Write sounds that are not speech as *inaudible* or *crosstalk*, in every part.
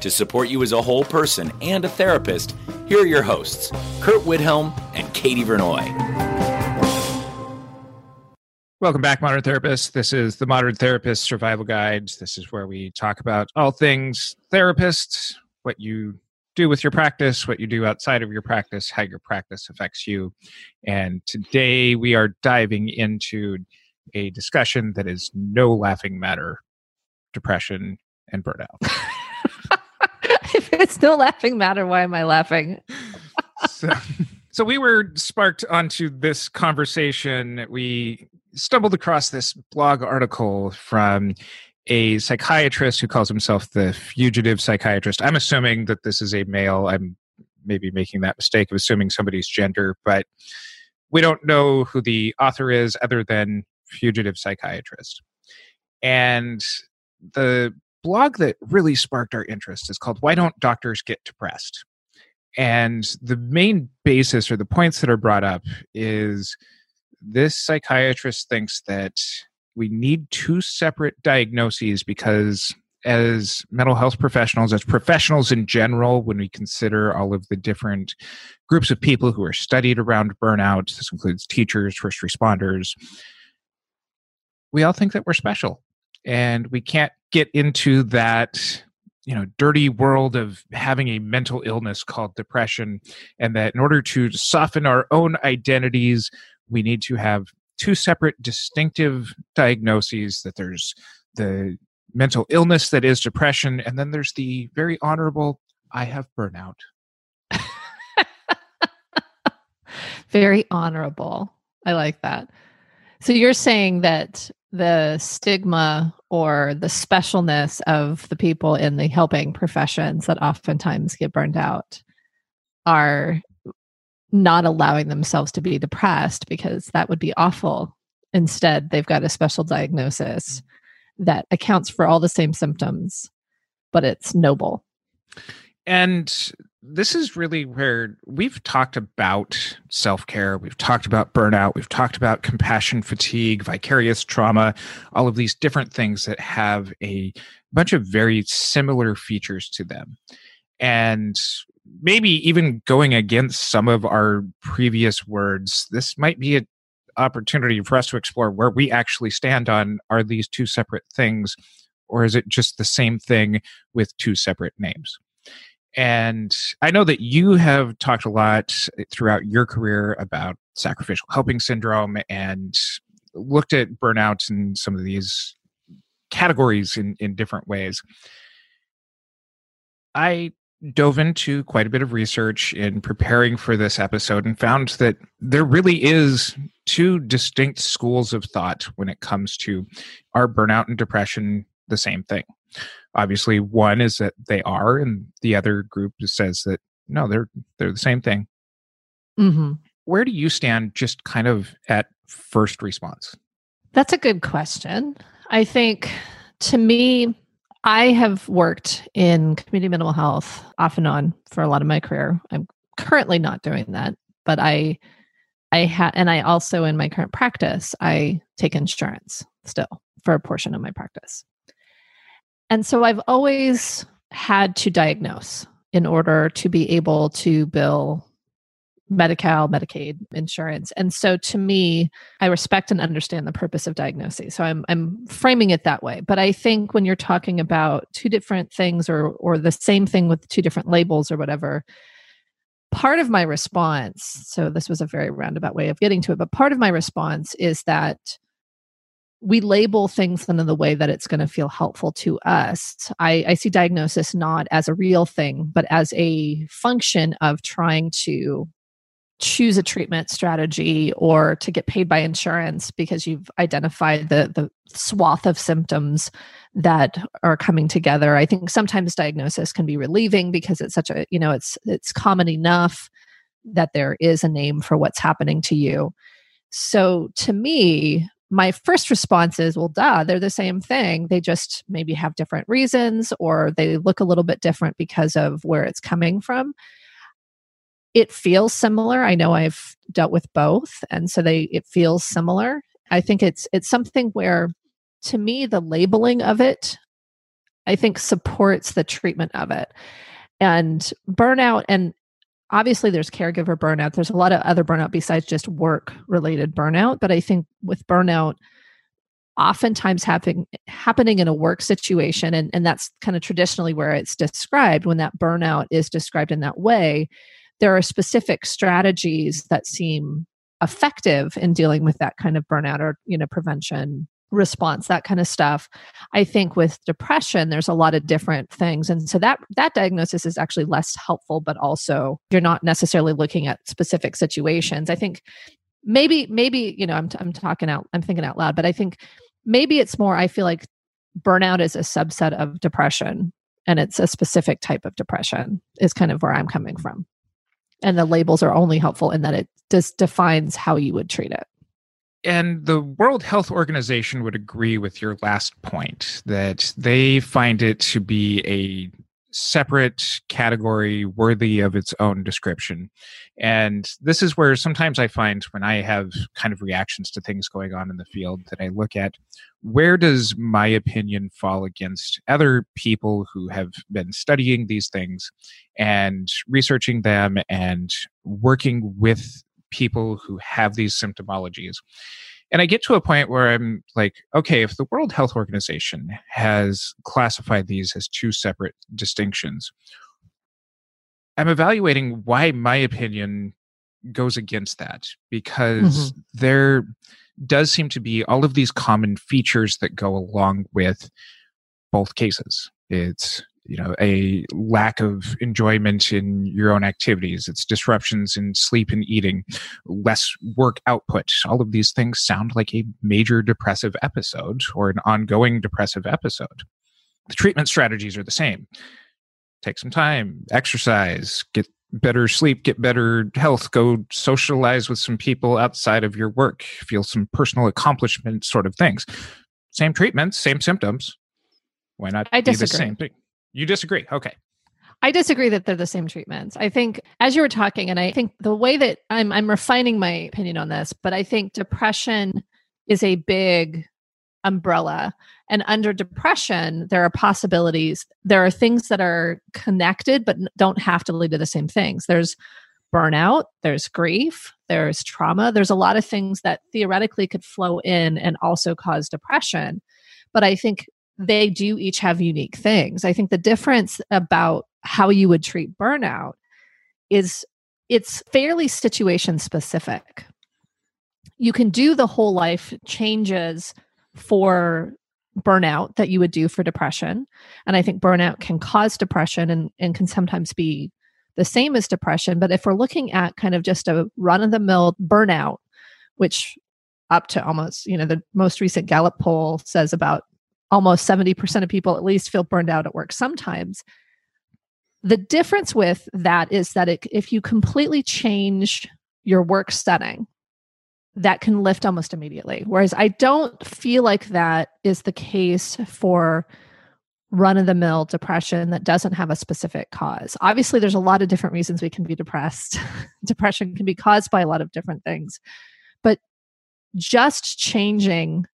To support you as a whole person and a therapist, here are your hosts, Curt Widhalm and Katie Vernoy. Welcome back, Modern Therapists. This is the Modern Therapist Survival Guide. This is where we talk about all things therapists, what you do with your practice, what you do outside of your practice, how your practice affects you. And today we are diving into a discussion that is no laughing matter depression and burnout. *laughs* *laughs* it's no laughing matter, why am I laughing? so, so we were sparked onto this conversation. We stumbled across this blog article from a psychiatrist who calls himself the fugitive psychiatrist. I'm assuming that this is a male. I'm maybe making that mistake of assuming somebody's gender, but we don't know who the author is other than fugitive psychiatrist. And the blog that really sparked our interest is called Why Don't Doctors Get Depressed? And the main basis or the points that are brought up is this psychiatrist thinks that we need two separate diagnoses because as mental health professionals as professionals in general when we consider all of the different groups of people who are studied around burnout this includes teachers first responders we all think that we're special and we can't get into that you know dirty world of having a mental illness called depression and that in order to soften our own identities we need to have two separate distinctive diagnoses that there's the mental illness that is depression and then there's the very honorable i have burnout. *laughs* Very honorable. I like that. So you're saying that the stigma or the specialness of the people in the helping professions that oftentimes get burned out are not allowing themselves to be depressed because that would be awful. Instead, they've got a special diagnosis that accounts for all the same symptoms, but it's noble. And this is really where we've talked about self care, we've talked about burnout, we've talked about compassion fatigue, vicarious trauma, all of these different things that have a bunch of very similar features to them. And maybe even going against some of our previous words, this might be an opportunity for us to explore where we actually stand on are these two separate things, or is it just the same thing with two separate names? And I know that you have talked a lot throughout your career about sacrificial helping syndrome and looked at burnout and some of these categories in, in different ways. I dove into quite a bit of research in preparing for this episode and found that there really is two distinct schools of thought when it comes to are burnout and depression the same thing obviously one is that they are and the other group says that no they're they're the same thing mm-hmm. where do you stand just kind of at first response that's a good question i think to me I have worked in community mental health off and on for a lot of my career. I'm currently not doing that, but I I had and I also in my current practice, I take insurance still for a portion of my practice. And so I've always had to diagnose in order to be able to bill Medi-Cal, Medicaid, insurance. And so to me, I respect and understand the purpose of diagnosis. So I'm I'm framing it that way. But I think when you're talking about two different things or or the same thing with two different labels or whatever, part of my response, so this was a very roundabout way of getting to it, but part of my response is that we label things in the way that it's going to feel helpful to us. I, I see diagnosis not as a real thing, but as a function of trying to choose a treatment strategy or to get paid by insurance because you've identified the the swath of symptoms that are coming together i think sometimes diagnosis can be relieving because it's such a you know it's it's common enough that there is a name for what's happening to you so to me my first response is well duh they're the same thing. They just maybe have different reasons or they look a little bit different because of where it's coming from. It feels similar. I know i've dealt with both and so they it feels similar. I think it's it's something where to me the labeling of it i think supports the treatment of it. And burnout and obviously there's caregiver burnout. There's a lot of other burnout besides just work related burnout but i think with burnout oftentimes having happening in a work situation and, and that's kind of traditionally where it's described when that burnout is described in that way there are specific strategies that seem effective in dealing with that kind of burnout or you know prevention response that kind of stuff. I think with depression there's a lot of different things and so that that diagnosis is actually less helpful but also you're not necessarily looking at specific situations. I think maybe maybe you know i'm, I'm talking out i'm thinking out loud but i think maybe it's more i feel like burnout is a subset of depression and it's a specific type of depression is kind of where i'm coming from. And the labels are only helpful in that it just defines how you would treat it and the World Health Organization would agree with your last point that they find it to be a separate category worthy of its own description. And this is where sometimes I find when I have kind of reactions to things going on in the field that I look at where does my opinion fall against other people who have been studying these things and researching them and working with people who have these symptomologies. And I get to a point where I'm like, okay, if the World Health Organization has classified these as two separate distinctions, I'm evaluating why my opinion goes against that because mm-hmm. there does seem to be all of these common features that go along with both cases. It's you know a lack of enjoyment in your own activities. It's disruptions in sleep and eating less work output. All of these things sound like a major depressive episode or an ongoing depressive episode. The treatment strategies are the same. Take some time exercise get better sleep get better health go socialize with some people outside of your work feel some personal accomplishment sort of things. Same treatments same symptoms. Why not I disagree. the same thing you disagree? Okay. I disagree that they're the same treatments. I think as you were talking, and I think the way that I'm I'm refining my opinion on this, but I think depression is a big umbrella. And under depression, there are possibilities. There are things that are connected, but don't have to lead to the same things. There's burnout, there's grief, there's trauma. There's a lot of things that theoretically could flow in and also cause depression. But I think they do each have unique things. I think the difference about how you would treat burnout is it's fairly situation specific. You can do the whole life changes for burnout that you would do for depression. And I think burnout can cause depression and, and can sometimes be the same as depression. But if we're looking at kind of just a run of the mill burnout, which up to almost, you know, the most recent Gallup poll says about almost 70% of people at least feel burned out at work sometimes. The difference with that is that it, if you completely change your work setting, that can lift almost immediately. Whereas I don't feel like that is the case for run of the mill depression that doesn't have a specific cause. Obviously, there's a lot of different reasons we can be depressed. *laughs* Depression can be caused by a lot of different things. But just changing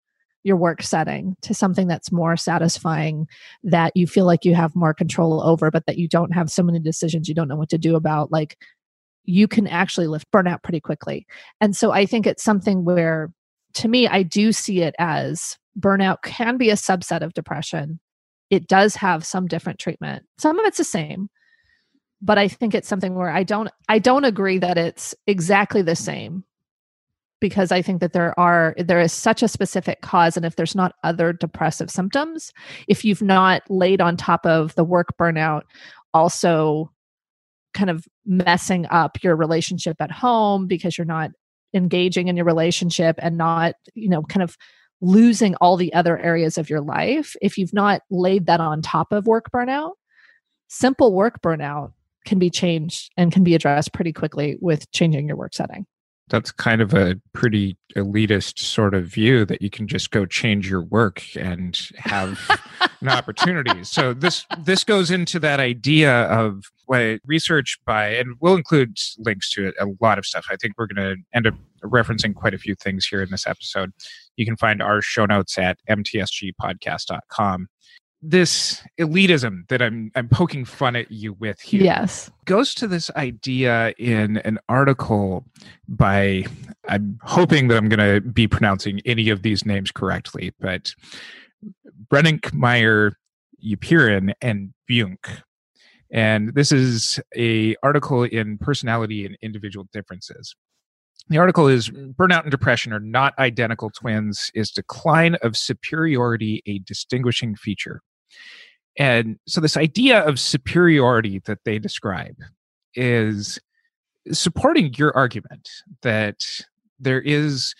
your work setting to something that's more satisfying that you feel like you have more control over but that you don't have so many decisions you don't know what to do about like you can actually lift burnout pretty quickly. And so i think it's something where to me i do see it as burnout can be a subset of depression. It does have some different treatment. Some of it's the same but I think it's something where I don't I don't agree that it's exactly the same because I think that there are there is such a specific cause and if there's not other depressive symptoms, if you've not laid on top of the work burnout also kind of messing up your relationship at home because you're not engaging in your relationship and not, you know, kind of losing all the other areas of your life, if you've not laid that on top of work burnout, simple work burnout can be changed and can be addressed pretty quickly with changing your work setting. That's kind of a pretty elitist sort of view that you can just go change your work and have an *laughs* opportunity. So this this goes into that idea of what research by and we'll include links to it, a lot of stuff. I think we're going to end up referencing quite a few things here in this episode. You can find our show notes at mtsgpodcast.com this elitism that I'm I'm poking fun at you with here. Yes. Goes to this idea in an article by I'm hoping that I'm going to be pronouncing any of these names correctly, but Brenninkmeyer, Yperen, and Buunk. And this is a article in Personality and Individual Differences. The article is Burnout and Depression are not identical twins. Is decline of superiority a distinguishing feature? And so, this idea of superiority that they describe is supporting your argument that there is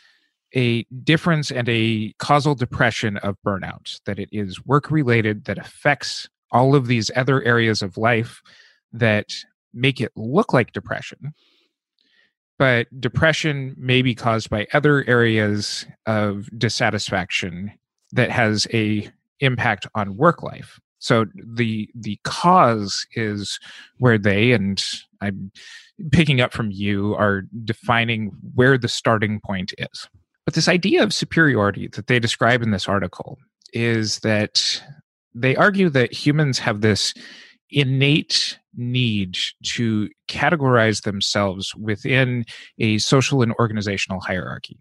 a difference and a causal depression of burnout, that it is work related, that affects all of these other areas of life that make it look like depression. But depression may be caused by other areas of dissatisfaction that has a impact on work life. So the the cause is where they and I'm picking up from you are defining where the starting point is. But this idea of superiority that they describe in this article is that they argue that humans have this innate need to categorize themselves within a social and organizational hierarchy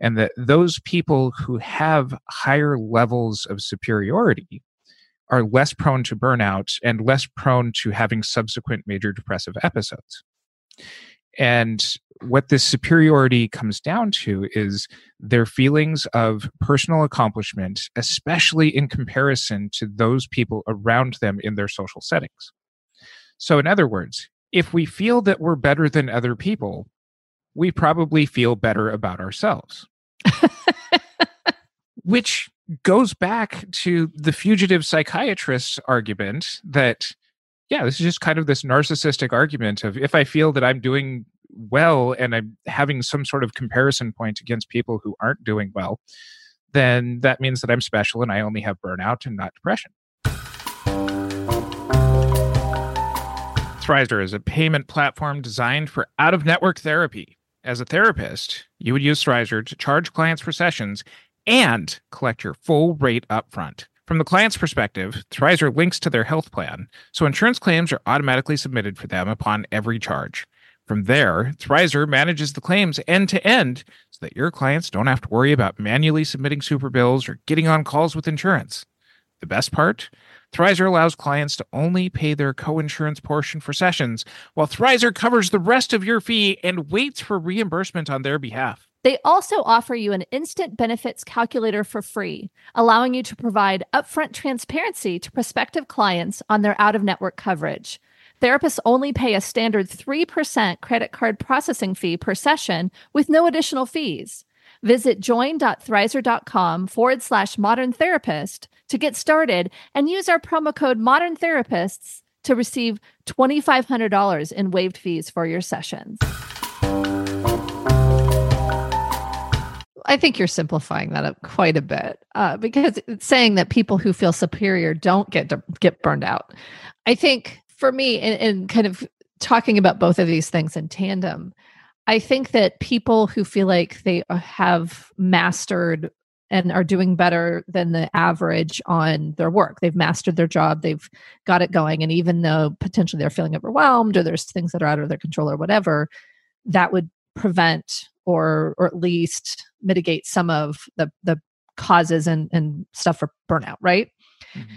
and that those people who have higher levels of superiority are less prone to burnout and less prone to having subsequent major depressive episodes. And what this superiority comes down to is their feelings of personal accomplishment, especially in comparison to those people around them in their social settings. So, in other words, if we feel that we're better than other people, we probably feel better about ourselves. Which goes back to the fugitive psychiatrist's argument that, yeah, this is just kind of this narcissistic argument of if I feel that I'm doing well and I'm having some sort of comparison point against people who aren't doing well, then that means that I'm special and I only have burnout and not depression. Thrizer is a payment platform designed for out of network therapy. As a therapist, you would use Thrizer to charge clients for sessions and collect your full rate upfront. From the client's perspective, Thrizer links to their health plan, so insurance claims are automatically submitted for them upon every charge. From there, Thrizer manages the claims end to end so that your clients don't have to worry about manually submitting super bills or getting on calls with insurance. The best part? Thrizer allows clients to only pay their co-insurance portion for sessions, while Thrizer covers the rest of your fee and waits for reimbursement on their behalf. They also offer you an instant benefits calculator for free, allowing you to provide upfront transparency to prospective clients on their out of network coverage. Therapists only pay a standard 3% credit card processing fee per session with no additional fees. Visit join.thrizer.com forward slash modern therapist to get started and use our promo code modern therapists to receive $2,500 in waived fees for your sessions. I think you're simplifying that up quite a bit uh, because it's saying that people who feel superior don't get to get burned out. I think for me, and kind of talking about both of these things in tandem, I think that people who feel like they uh, have mastered and are doing better than the average on their work. They've mastered their job, they've got it going. And even though potentially they're feeling overwhelmed or there's things that are out of their control or whatever, that would prevent or or at least mitigate some of the the causes and and stuff for burnout right mm-hmm.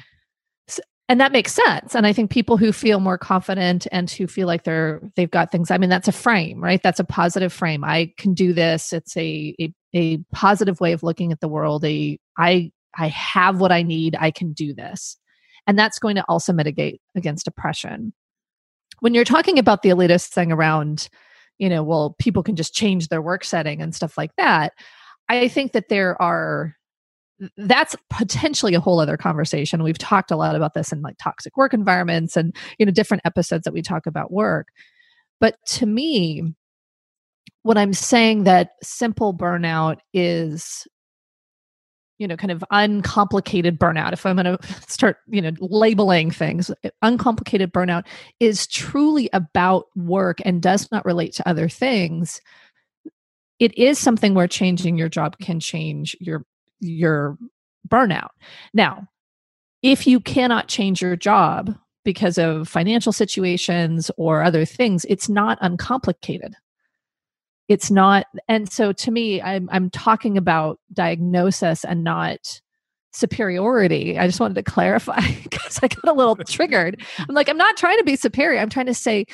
And that makes sense. And i think people who feel more confident and who feel like they're they've got things i mean that's a frame right? That's a positive frame. I can do this. It's a a, a positive way of looking at the world. A i i have what i need. I can do this. And that's going to also mitigate against depression. When you're talking about the elitist thing around you know well people can just change their work setting and stuff like that i think that there are that's potentially a whole other conversation. We've talked a lot about this in like toxic work environments and you know different episodes that we talk about work. But to me, what I'm saying that simple burnout is you know kind of uncomplicated burnout if i'm going to start you know labeling things eh, uncomplicated burnout is truly about work and does not relate to other things it is something where changing your job can change your your burnout. Now, if you cannot change your job because of financial situations or other things, it's not uncomplicated. It's not, and so to me, I'm I'm talking about diagnosis and not superiority. I just wanted to *laughs* clarify because I got a little *laughs* triggered. I'm like, I'm not trying to be superior. I'm trying to say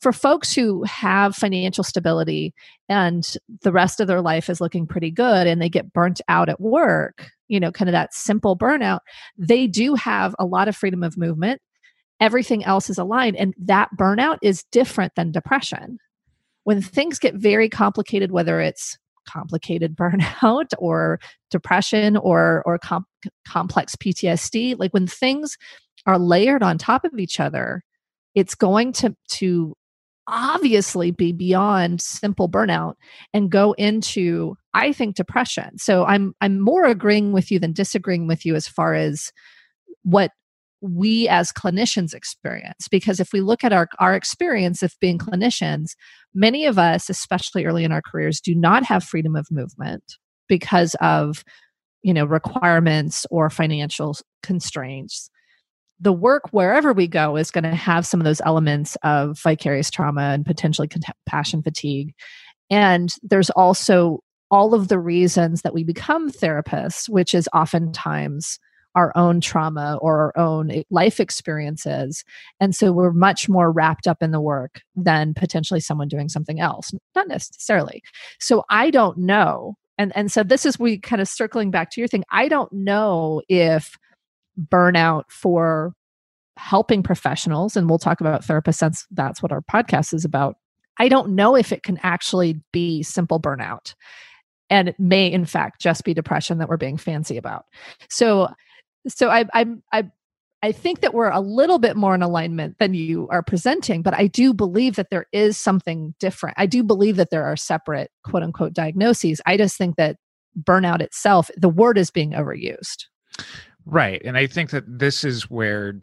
for folks who have financial stability and the rest of their life is looking pretty good and they get burnt out at work, you know, kind of that simple burnout, they do have a lot of freedom of movement. Everything else is aligned. And that burnout is different than depression. When things get very complicated, whether it's complicated *laughs* burnout or depression or or com- complex PTSD like when things are layered on top of each other it's going to to obviously be beyond simple burnout and go into i think depression. So i'm i'm more agreeing with you than disagreeing with you as far as what we as clinicians experience. Because if we look at our our experience of being clinicians many of us especially early in our careers do not have freedom of movement because of you know requirements or financial constraints the work wherever we go is going to have some of those elements of vicarious trauma and potentially compassion fatigue. And there's also all of the reasons that we become therapists which is oftentimes our own trauma or our own life experiences. And so we're much more wrapped up in the work than potentially someone doing something else. Not necessarily. So i don't know and and so this is we kind of circling back to your thing i don't know if burnout for helping professionals and we'll talk about therapists since that's what our podcast is about i don't know if it can actually be simple burnout and it may in fact just be depression that we're being fancy about so so i i i I think that we're a little bit more in alignment than you are presenting, but I do believe that there is something different. I do believe that there are separate quote unquote diagnoses. I just think that burnout itself, the word is being overused. Right. And I think that this is where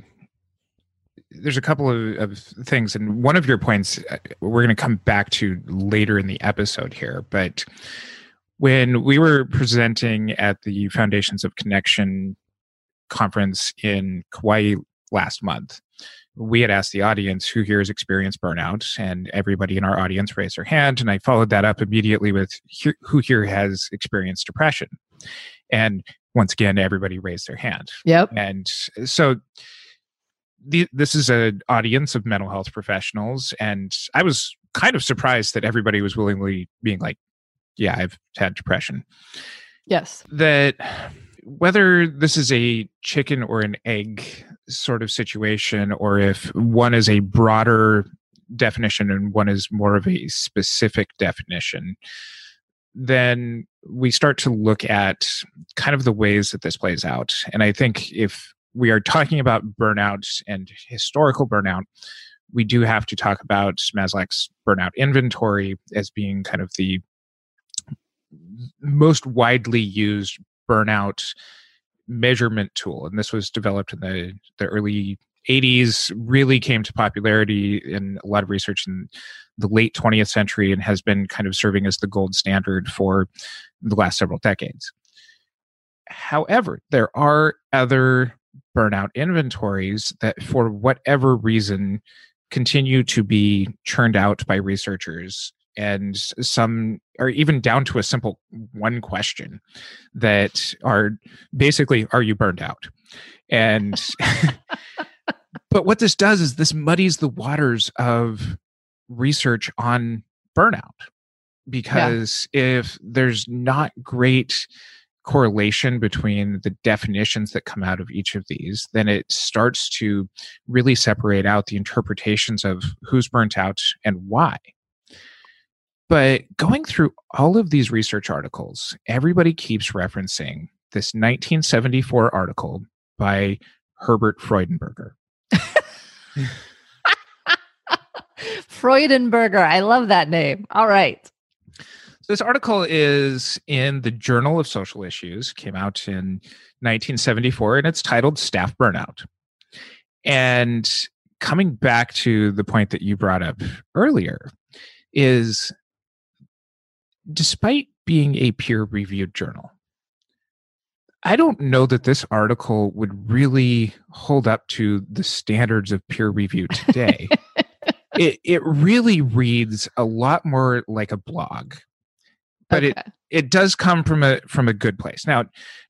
there's a couple of, of things. And one of your points uh, we're going to come back to later in the episode here. But when we were presenting at the Foundations of Connection conference in Kauai last month, we had asked the audience who here has experienced burnout, and everybody in our audience raised their hand. And I followed that up immediately with who here has experienced depression. And once again, everybody raised their hand. Yep. And so the, this is an audience of mental health professionals, and I was kind of surprised that everybody was willingly being like, "Yeah, I've had depression." Yes. That whether this is a chicken or an egg sort of situation, or if one is a broader definition and one is more of a specific definition, then we start to look at kind of the ways that this plays out. And I think if we are talking about burnout and historical burnout, we do have to talk about Maslach's burnout inventory as being kind of the most widely used burnout measurement tool. And this was developed in the, the early 80s, really came to popularity in a lot of research in the late 20th century and has been kind of serving as the gold standard for the last several decades. However, there are other burnout inventories that, for whatever reason, continue to be churned out by researchers and some or even down to a simple one question that are basically are you burned out and *laughs* *laughs* but what this does is this muddies the waters of research on burnout because yeah. if there's not great correlation between the definitions that come out of each of these, then it starts to really separate out the interpretations of who's burnt out and why. But going through all of these research articles, everybody keeps referencing this 1974 article by Herbert Freudenberger. *laughs* *laughs* Freudenberger. I love that name. All right. So this article is in the Journal of Social Issues, came out in 1974, and it's titled Staff Burnout. And coming back to the point that you brought up earlier, is despite being a peer reviewed journal, I don't know that this article would really hold up to the standards of peer review *laughs* today. It it really reads a lot more like a blog but okay. it it does come from a from a good place. Now,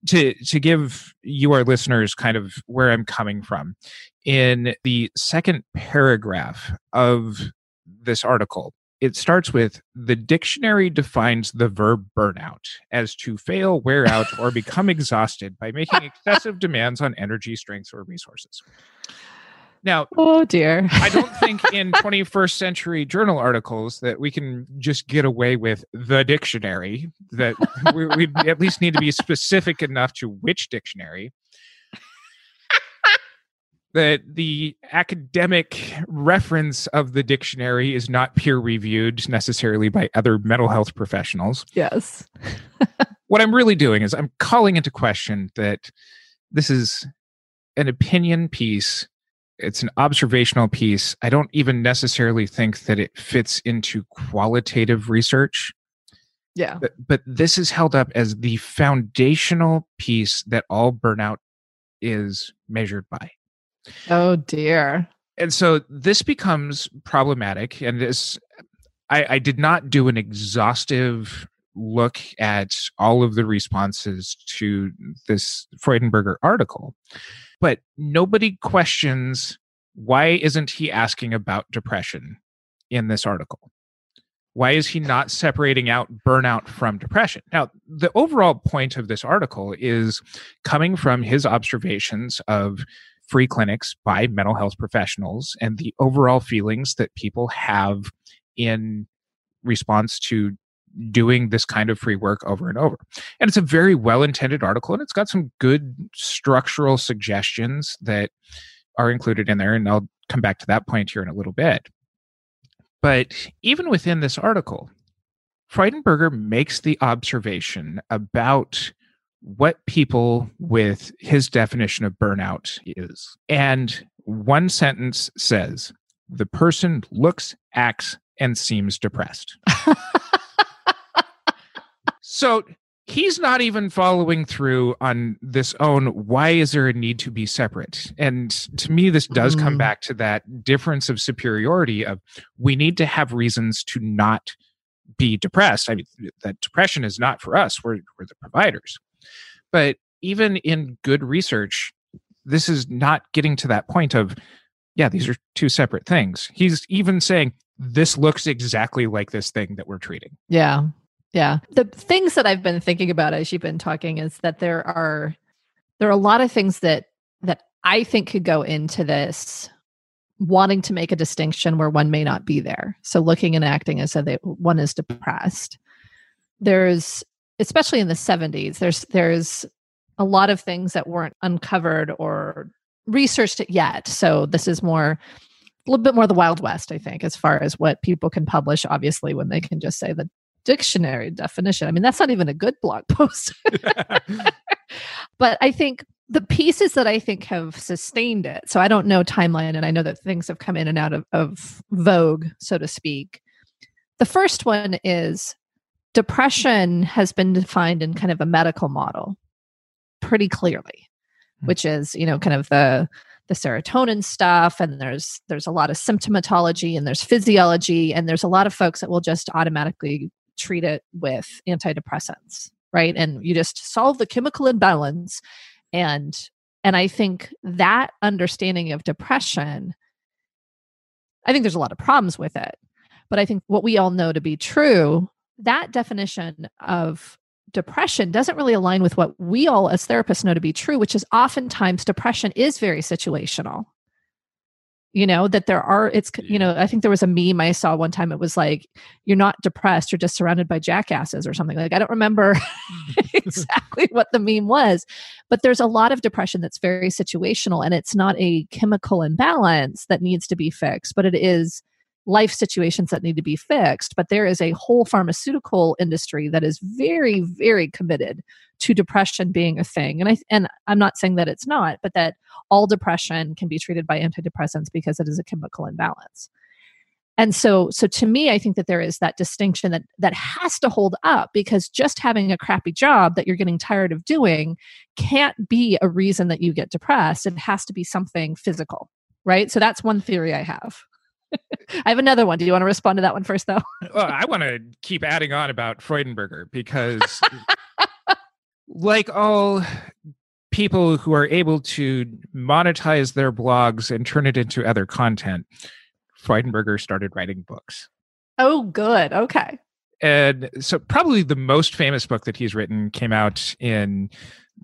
to to give you our listeners kind of where I'm coming from, in the second paragraph of this article, it starts with the dictionary defines the verb burnout as to fail, wear out, or become *laughs* exhausted by making excessive demands on energy, strength, or resources. Now, oh dear. I don't think in *laughs* 21st century journal articles that we can just get away with the dictionary, that *laughs* we, we at least need to be specific enough to which dictionary. *laughs* that the academic reference of the dictionary is not peer reviewed necessarily by other mental health professionals. Yes. what I'm really doing is I'm calling into question that this is an opinion piece it's an observational piece. I don't even necessarily think that it fits into qualitative research. Yeah. But, but this is held up as the foundational piece that all burnout is measured by. Oh dear. And so this becomes problematic. And this, I, I did not do an exhaustive look at all of the responses to this Freudenberger article. But nobody questions why isn't he asking about depression in this article? Why is he not separating out burnout from depression? Now, the overall point of this article is coming from his observations of free clinics by mental health professionals and the overall feelings that people have in response to doing this kind of free work over and over. And it's a very well intended article and it's got some good structural suggestions that are included in there. And I'll come back to that point here in a little bit. But even within this article, Freudenberger makes the observation about what people with his definition of burnout is. And one sentence says, the person looks, acts, and seems depressed. *laughs* So he's not even following through on this own why is there a need to be separate? And to me this does come mm. back to that difference of superiority of we need to have reasons to not be depressed. I mean that depression is not for us we're, we're the providers. But even in good research this is not getting to that point of yeah these are two separate things. He's even saying this looks exactly like this thing that we're treating. Yeah yeah. The things that I've been thinking about as you've been talking is that there are there are a lot of things that that I think could go into this wanting to make a distinction where one may not be there. So looking and acting as if one is depressed. There's especially in the 70s there's there's a lot of things that weren't uncovered or researched yet. So this is more a little bit more the wild west i think as far as what people can publish obviously when they can just say that dictionary definition. I mean, that's not even a good blog *laughs* post. *laughs* but I think the pieces that I think have sustained it. So I don't know timeline, and I know that things have come in and out of, of vogue, so to speak. The first one is depression has been defined in kind of a medical model pretty clearly, mm-hmm. which is, you know, kind of the the serotonin stuff and there's there's a lot of symptomatology and there's physiology and there's a lot of folks that will just automatically treat it with antidepressants right? And you just solve the chemical imbalance. And and i think that understanding of depression i think there's a lot of problems with it. But i think what we all know to be true that definition of depression doesn't really align with what we all as therapists know to be true, which is oftentimes depression is very situational. You know, that there are, it's, you know, I think there was a meme I saw one time. It was like, you're not depressed, you're just surrounded by jackasses or something. Like, I don't remember *laughs* *laughs* exactly what the meme was, but there's a lot of depression that's very situational and it's not a chemical imbalance that needs to be fixed, but it is life situations that need to be fixed but there is a whole pharmaceutical industry that is very very committed to depression being a thing. And i and i'm not saying that it's not but that all depression can be treated by antidepressants because it is a chemical imbalance. And so so to me i think that there is that distinction that that has to hold up because just having a crappy job that you're getting tired of doing can't be a reason that you get depressed. It has to be something physical right? So that's one theory i have I have another one. Do you want to respond to that one first, though? *laughs* well, I want to keep adding on about Freudenberger because, *laughs* like all people who are able to monetize their blogs and turn it into other content, Freudenberger started writing books. Oh, good. Okay. And so, probably the most famous book that he's written came out in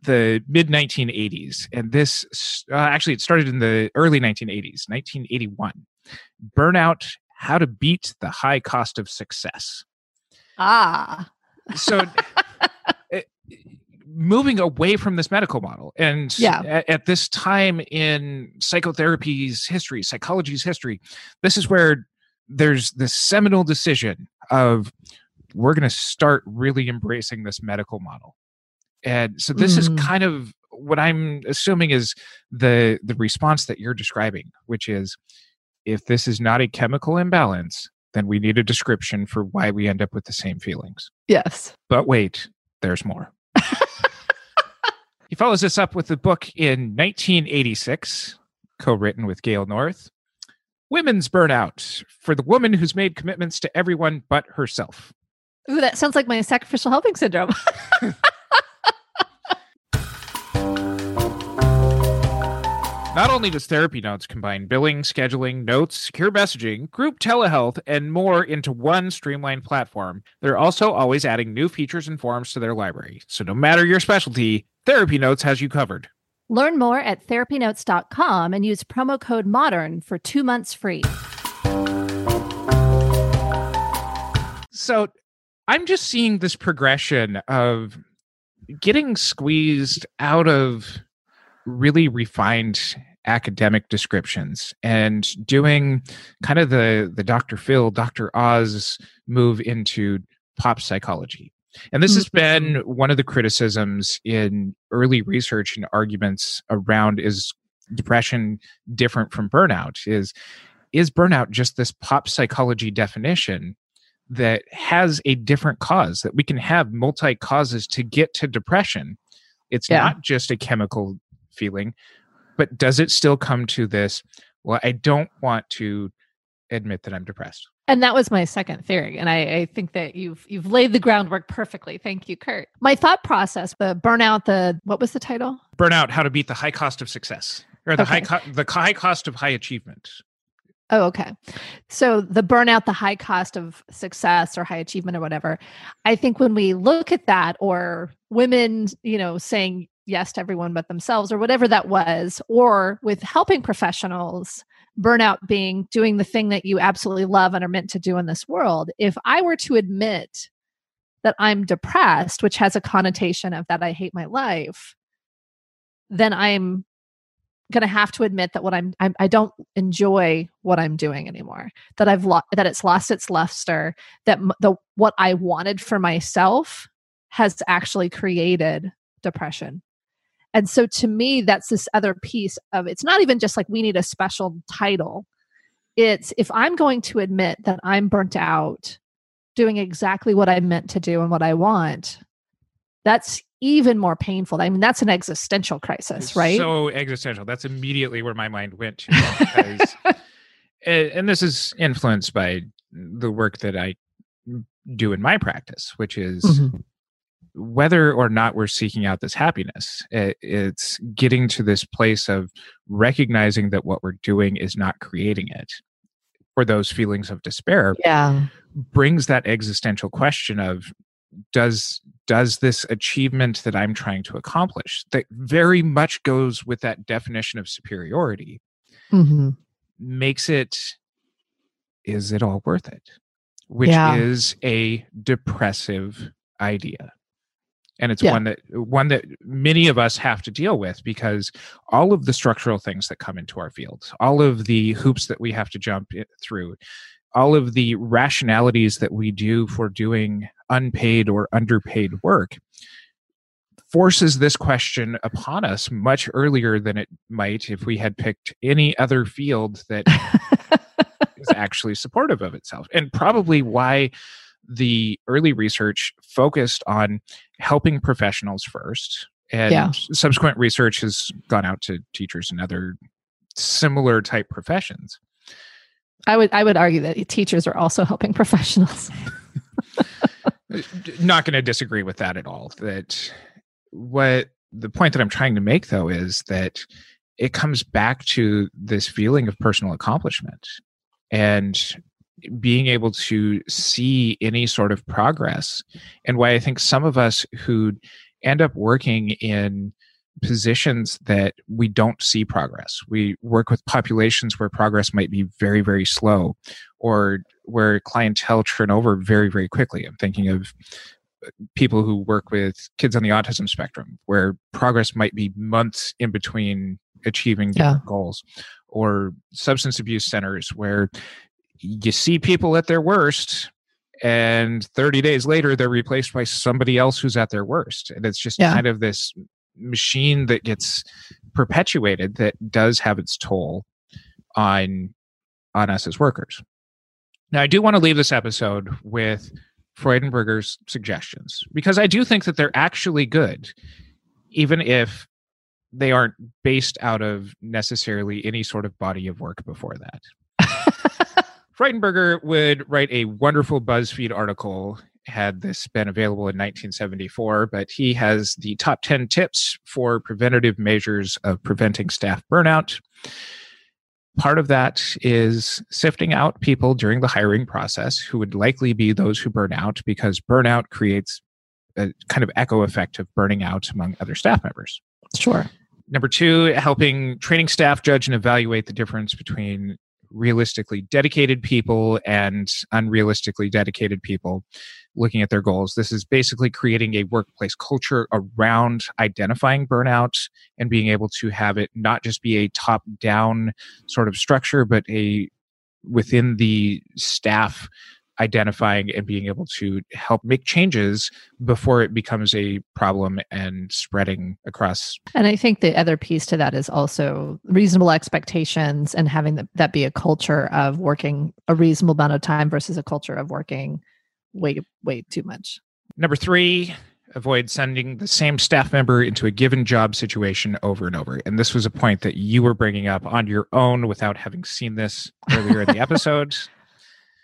the mid 1980s. And this uh, actually, it started in the early 1980s, 1981. Burnout How to Beat the High Cost of Success. Ah. So, it, *laughs* eh, moving away from this medical model. And yeah. at, at this time in psychotherapy's history, psychology's history, this is where there's this seminal decision of we're going to start really embracing this medical model and so this mm. is kind of what i'm assuming is the the response that you're describing which is if this is not a chemical imbalance, then we need a description for why we end up with the same feelings. Yes. But wait, there's more. *laughs* he follows this up with a book in 1986, co written with Gail North Women's Burnout for the woman who's made commitments to everyone but herself. Ooh, that sounds like my sacrificial helping syndrome. *laughs* Not only does Therapy Notes combine billing, scheduling, notes, secure messaging, group telehealth, and more into one streamlined platform, they're also always adding new features and forms to their library. So no matter your specialty, Therapy Notes has you covered. Learn more at therapynotes.com and use promo code MODERN for two months free. So I'm just seeing this progression of getting squeezed out of really refined academic descriptions and doing kind of the the Dr. Phil, Dr. Oz move into pop psychology. And this has been mm-hmm. one of the criticisms in early research and arguments around is depression different from burnout is is burnout just this pop psychology definition that has a different cause that we can have multi causes to get to depression it's yeah. not just a chemical feeling but does it still come to this well i don't want to admit that i'm depressed and that was my second theory and I, I, think that you've you've laid the groundwork perfectly thank you Curt my thought process the burnout the what was the title burnout how to beat the high cost of success or the okay. high co- the high cost of high achievement Oh, okay. So the burnout, the high cost of success or high achievement or whatever. I think when we look at that, or women, you know, saying yes to everyone but themselves or whatever that was or with helping professionals burnout being doing the thing that you absolutely love and are meant to do in this world if i were to admit that i'm depressed which has a connotation of that i hate my life then i'm going to have to admit that what I'm, I'm I don't enjoy what I'm doing anymore. That I've lost that it's lost its luster. That m- the what I wanted for myself has actually created depression. And so to me, that's this other piece of it's not even just like we need a special title. It's if I'm going to admit that I'm burnt out doing exactly what I meant to do and what I want, that's even more painful. I mean, that's an existential crisis, It's right? So existential. That's immediately where my mind went to. Because, *laughs* and this is influenced by the work that I do in my practice, which is Mhm. Whether or not we're seeking out this happiness. It, it's getting to this place of recognizing that what we're doing is not creating it. Or those feelings of despair Yeah. brings that existential question of does does this achievement that i'm trying to accomplish that very much goes with that definition of superiority hmm makes it is it all worth it which Yeah. is a depressive idea and it's Yeah. one that one that many of us have to deal with because all of the structural things that come into our field all of the hoops that we have to jump through all of the rationalities that we do for doing unpaid or underpaid work forces this question upon us much earlier than it might if we had picked any other field that *laughs* is actually supportive of itself and probably why the early research focused on helping professionals first and Yeah. subsequent research has gone out to teachers and other similar type professions I would I would argue that teachers are also helping *laughs* professionals. Uh, not going to disagree with that at all that what the point that i'm trying to make though is that it comes back to this feeling of personal accomplishment and being able to see any sort of progress. And why i think some of us who end up working in positions that we don't see progress. We work with populations where progress might be very very slow or where clientele turn over very very quickly. I'm thinking of uh, people who work with kids on the autism spectrum where progress might be months in between achieving Yeah. goals or substance abuse centers where you see people at their worst and 30 days later they're replaced by somebody else who's at their worst. And it's just Yeah. kind of this machine that gets perpetuated that does have its toll on on us as workers. Now i do want to leave this episode with freudenberger's suggestions because i do think that they're actually good even if they aren't based out of necessarily any sort of body of work before that Freudenberger would write a wonderful BuzzFeed article had this been available in 1974, but he has the top 10 tips for preventative measures of preventing staff burnout. Part of that is sifting out people during the hiring process who would likely be those who burn out because burnout creates a kind of echo effect of burning out among other staff members. Sure. Number two, helping training staff judge and evaluate the difference between realistically dedicated people and unrealistically dedicated people looking at their goals. This is basically creating a workplace culture around identifying burnout and being able to have it not just be a top down sort of structure, but a within the staff identifying and being able to help make changes before it becomes a problem and spreading across And I think the other piece to that is also reasonable expectations and having the, that be a culture of working a reasonable amount of time versus a culture of working way, way too much. Number three, avoid sending the same staff member into a given job situation over and over. And this was a point that you were bringing up on your own without having seen this earlier in the *laughs* episode.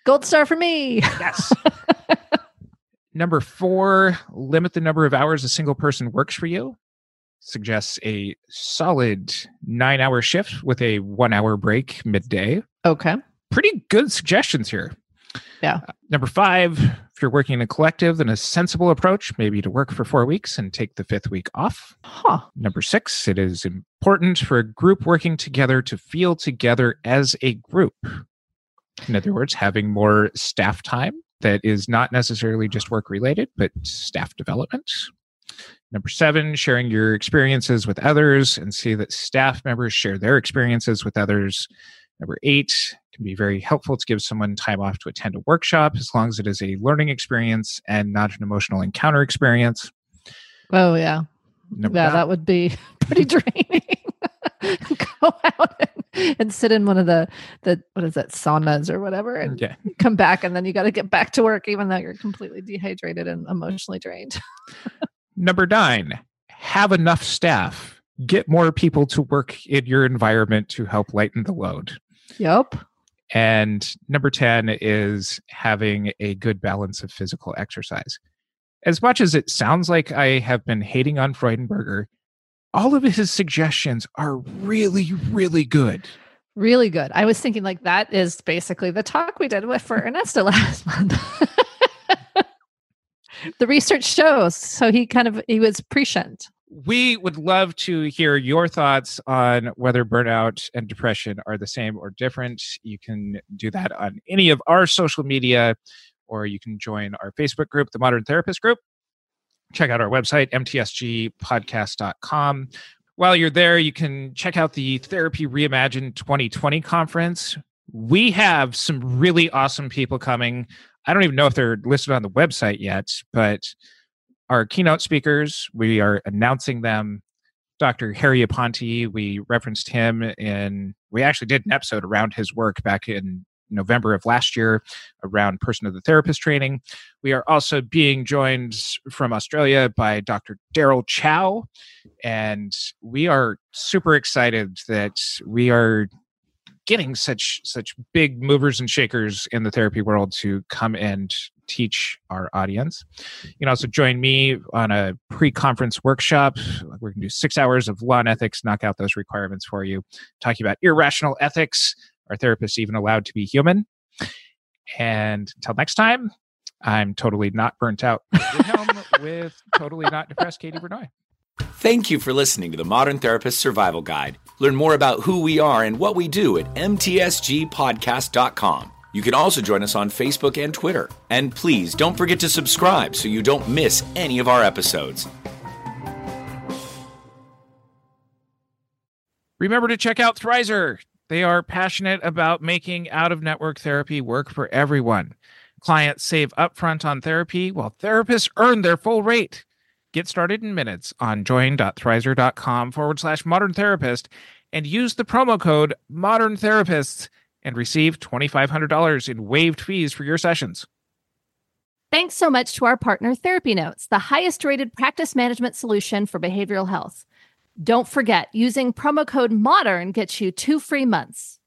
Gold star for me. Yes. *laughs* Number four, limit the number of hours a single person works for you. Suggests a solid nine hour shift with a one hour break midday. Okay. Pretty good suggestions here. Yeah. Uh, number five, if you're working in a collective, then a sensible approach maybe to work for four weeks and take the fifth week off. Huh. Number six, it is important for a group working together to feel together as a group. In other words, having more staff time that is not necessarily just work related, but staff development. Number seven, sharing your experiences with others and see that staff members share their experiences with others. Number eight, can be very helpful to give someone time off to attend a workshop as long as it is a learning experience and not an emotional encounter experience. Oh, yeah. Number yeah, nine- that would be *laughs* pretty draining. *laughs* Go out *laughs* and, sit in one of the the what is that saunas or whatever, and yeah. *laughs* come back, and then you got to get back to work, even though you're completely dehydrated and emotionally drained. *laughs* Number nine, have enough staff. Get more people to work in your environment to help lighten the load. Yep. And number 10 is having a good balance of physical exercise. As much as it sounds like I have been hating on Freudenberger, all of his suggestions are really, really good. Really good. I was thinking like that is basically the talk we did with for Ernesto *laughs* last month. *laughs* the research shows. So he kind of he was prescient. We would love to hear your thoughts on whether burnout and depression are the same or different. You can do that on any of our social media, or you can join our Facebook group, the Modern Therapist Group. Check out our website, mtsgpodcast.com. While you're there, you can check out the Therapy Reimagined 2020 conference. We have some really awesome people coming. I don't even know if they're listed on the website yet, but our keynote speakers, we are announcing them. Dr. Harry Aponte, we referenced him in, we actually did an episode around his work back in November of last year around person of the therapist training. We are also being joined from Australia by Dr. Daryl Chow. And we are super excited that we are getting such such big movers and shakers in the therapy world to come and teach our audience. You can also join me on a pre-conference workshop. We're going to do six hours of law and ethics, knock out those requirements for you, talking about irrational ethics. Are therapists even allowed to be human? And until next time, I'm totally not burnt out. *laughs* with totally not depressed Katie Vernoy. Thank you for listening to the Modern Therapist Survival Guide. Learn more about who we are and what we do at mtsgpodcast.com. You can also join us on Facebook and Twitter. And please don't forget to subscribe so you don't miss any of our episodes. Remember to check out Thrizer. They are passionate about making out of network therapy work for everyone. Clients save upfront on therapy while therapists earn their full rate. Get started in minutes on join.thrizer.com forward slash modern therapist and use the promo code modern therapists and receive $2,500 in waived fees for your sessions. Thanks so much to our partner, Therapy Notes, the highest rated practice management solution for behavioral health. Don't forget, using promo code MODERN gets you two free months.